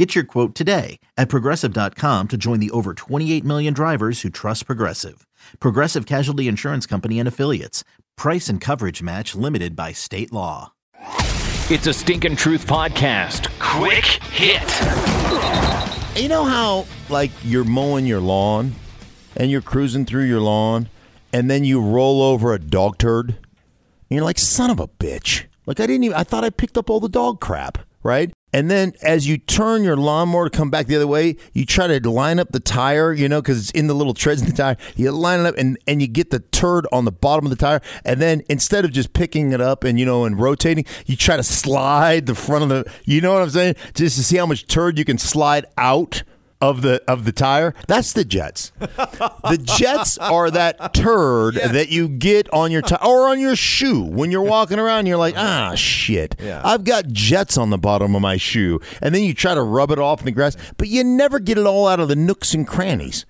Get your quote today at progressive.com to join the over 28 million drivers who trust Progressive. Progressive Casualty Insurance Company and Affiliates. Price and coverage match limited by state law. It's a Stinkin' Truth podcast. Quick hit. You know how, like, you're mowing your lawn and you're cruising through your lawn and then you roll over a dog turd? And you're like, son of a bitch. Like, I didn't even, I thought I picked up all the dog crap, right? And then as you turn your lawnmower to come back the other way, you try to line up the tire, you know, because it's in the little treads in the tire. You line it up and, and you get the turd on the bottom of the tire. And then instead of just picking it up and, you know, and rotating, you try to slide the front of the, you know what I'm saying? Just to see how much turd you can slide out of the of the tire. That's the jets. the jets are that turd that you get on your tire or on your shoe when you're walking around. You're like, ah, shit. I've got jets on the bottom of my shoe, and then you try to rub it off in the grass, but you never get it all out of the nooks and crannies.